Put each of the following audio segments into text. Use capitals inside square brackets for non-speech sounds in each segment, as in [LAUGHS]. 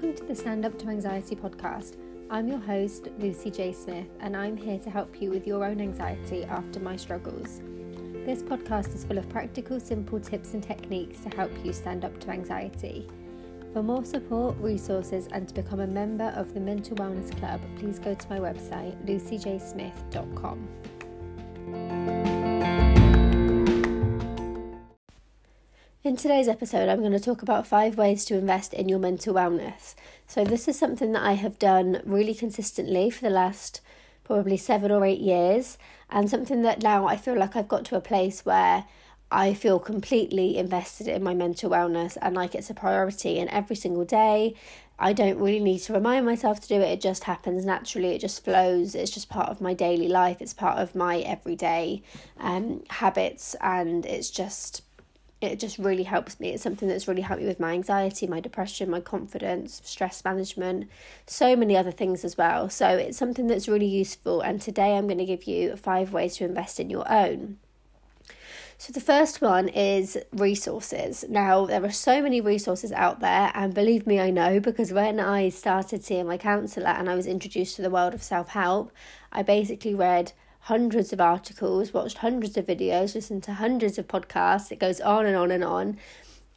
Welcome to the Stand Up to Anxiety podcast. I'm your host, Lucy J. Smith, and I'm here to help you with your own anxiety after my struggles. This podcast is full of practical, simple tips and techniques to help you stand up to anxiety. For more support, resources, and to become a member of the Mental Wellness Club, please go to my website, lucyjsmith.com. In today's episode, I'm going to talk about five ways to invest in your mental wellness. So, this is something that I have done really consistently for the last probably seven or eight years, and something that now I feel like I've got to a place where I feel completely invested in my mental wellness and like it's a priority. And every single day, I don't really need to remind myself to do it, it just happens naturally, it just flows, it's just part of my daily life, it's part of my everyday um, habits, and it's just it just really helps me. It's something that's really helped me with my anxiety, my depression, my confidence, stress management, so many other things as well. So it's something that's really useful. And today I'm going to give you five ways to invest in your own. So, the first one is resources. Now, there are so many resources out there, and believe me, I know because when I started seeing my counsellor and I was introduced to the world of self help, I basically read hundreds of articles, watched hundreds of videos, listened to hundreds of podcasts. It goes on and on and on.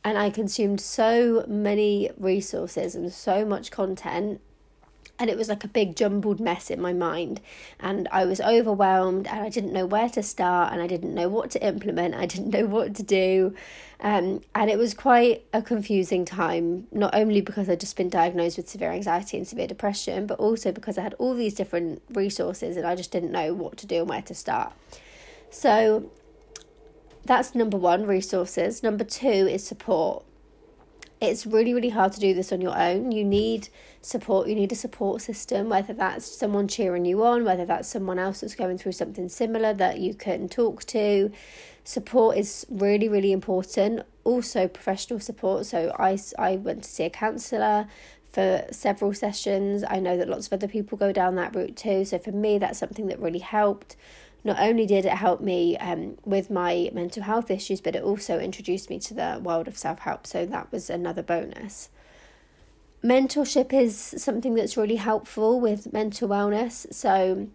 And I consumed so many resources and so much content and it was like a big jumbled mess in my mind. And i was overwhelmed and i didn't know where to start and i didn't know what to implement i didn't [LAUGHS] know what to do. Um, and it was quite a confusing time not only because i'd just been diagnosed with severe anxiety and severe depression but also because i had all these different resources and i just didn't know what to do and where to start. So that's number one resources. Number two is support it's really, really hard to do this on your own. You need support, you need a support system, whether that's someone cheering you on, whether that's someone else that's going through something similar that you can talk to. Support is really, really important. Also, professional support. So, I, I went to see a counsellor for several sessions. I know that lots of other people go down that route too. So, for me, that's something that really helped not only did it help me um, with my mental health issues, but it also introduced me to the world of self help. So that was another bonus. Mentorship is something that's really helpful with mental wellness. So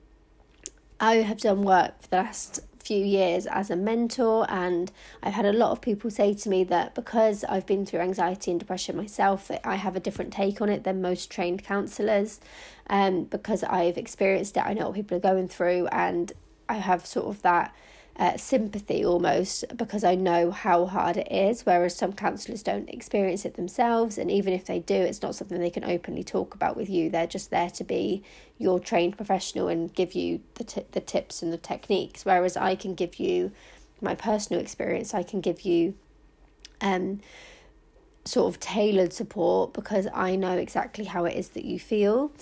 I have done work for the last few years as a mentor and I've had a lot of people say to me that because I've been through anxiety and depression myself that I have a different take on it than most trained counselors um because I've experienced it I know what people are going through and I have sort of that uh, sympathy almost because I know how hard it is, whereas some counsellors don't experience it themselves. And even if they do, it's not something they can openly talk about with you. They're just there to be your trained professional and give you the, t- the tips and the techniques. Whereas I can give you my personal experience, I can give you um, sort of tailored support because I know exactly how it is that you feel.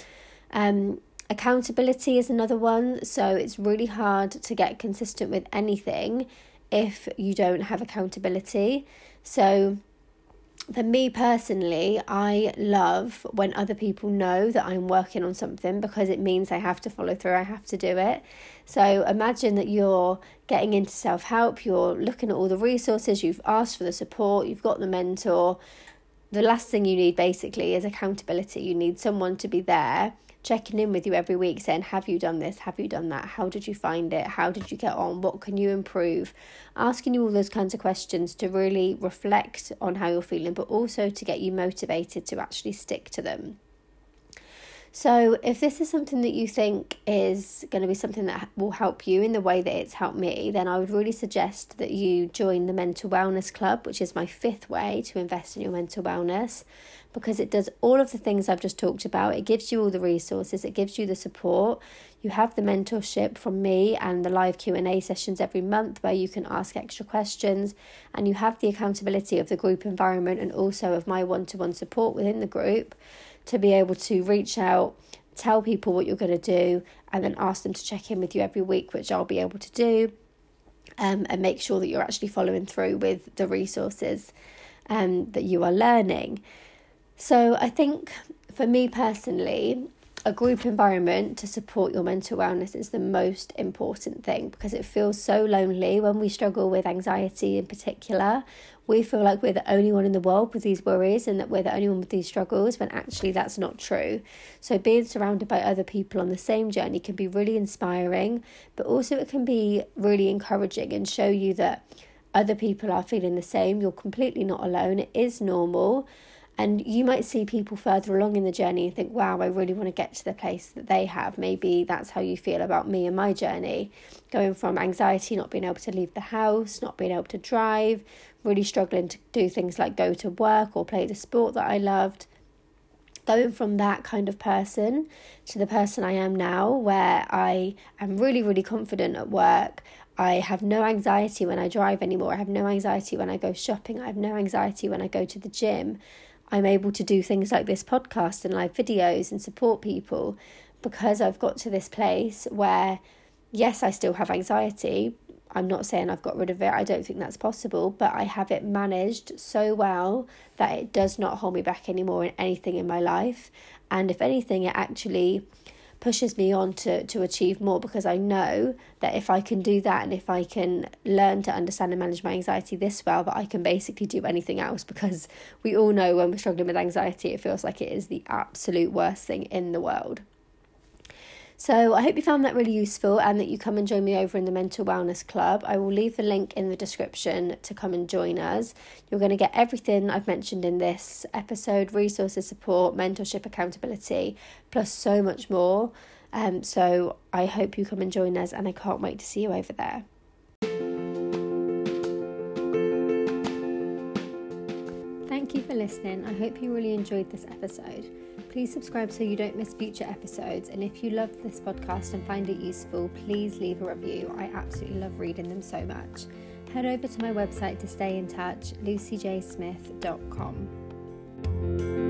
Um, Accountability is another one. So it's really hard to get consistent with anything if you don't have accountability. So for me personally, I love when other people know that I'm working on something because it means I have to follow through, I have to do it. So imagine that you're getting into self help, you're looking at all the resources, you've asked for the support, you've got the mentor. The last thing you need basically is accountability. You need someone to be there checking in with you every week saying, Have you done this? Have you done that? How did you find it? How did you get on? What can you improve? Asking you all those kinds of questions to really reflect on how you're feeling, but also to get you motivated to actually stick to them. So, if this is something that you think is going to be something that will help you in the way that it's helped me, then I would really suggest that you join the Mental Wellness Club, which is my fifth way to invest in your mental wellness because it does all of the things I've just talked about. It gives you all the resources, it gives you the support. You have the mentorship from me and the live Q&A sessions every month where you can ask extra questions and you have the accountability of the group environment and also of my one-to-one support within the group to be able to reach out, tell people what you're going to do, and then ask them to check in with you every week, which I'll be able to do, um, and make sure that you're actually following through with the resources um, that you are learning. So I think for me personally, a group environment to support your mental wellness is the most important thing because it feels so lonely when we struggle with anxiety in particular. We feel like we're the only one in the world with these worries and that we're the only one with these struggles when actually that's not true. So, being surrounded by other people on the same journey can be really inspiring, but also it can be really encouraging and show you that other people are feeling the same. You're completely not alone, it is normal and you might see people further along in the journey and think, wow, I really want to get to the place that they have. Maybe that's how you feel about me and my journey. Going from anxiety, not being able to leave the house, not being able to drive, really struggling to do things like go to work or play the sport that I loved. Going from that kind of person to the person I am now, where I am really, really confident at work. I have no anxiety when I drive anymore. I have no anxiety when I go shopping. I have no anxiety when I go to the gym. I'm able to do things like this podcast and live videos and support people because I've got to this place where, yes, I still have anxiety. I'm not saying I've got rid of it, I don't think that's possible, but I have it managed so well that it does not hold me back anymore in anything in my life. And if anything, it actually pushes me on to, to achieve more because I know that if I can do that and if I can learn to understand and manage my anxiety this well, that I can basically do anything else because we all know when we're struggling with anxiety, it feels like it is the absolute worst thing in the world. So I hope you found that really useful and that you come and join me over in the Mental Wellness Club. I will leave the link in the description to come and join us. You're going to get everything I've mentioned in this episode resources, support, mentorship, accountability, plus so much more. Um, so I hope you come and join us, and I can't wait to see you over there. Thank you for listening. I hope you really enjoyed this episode. Please subscribe so you don't miss future episodes. And if you love this podcast and find it useful, please leave a review. I absolutely love reading them so much. Head over to my website to stay in touch, lucyjsmith.com.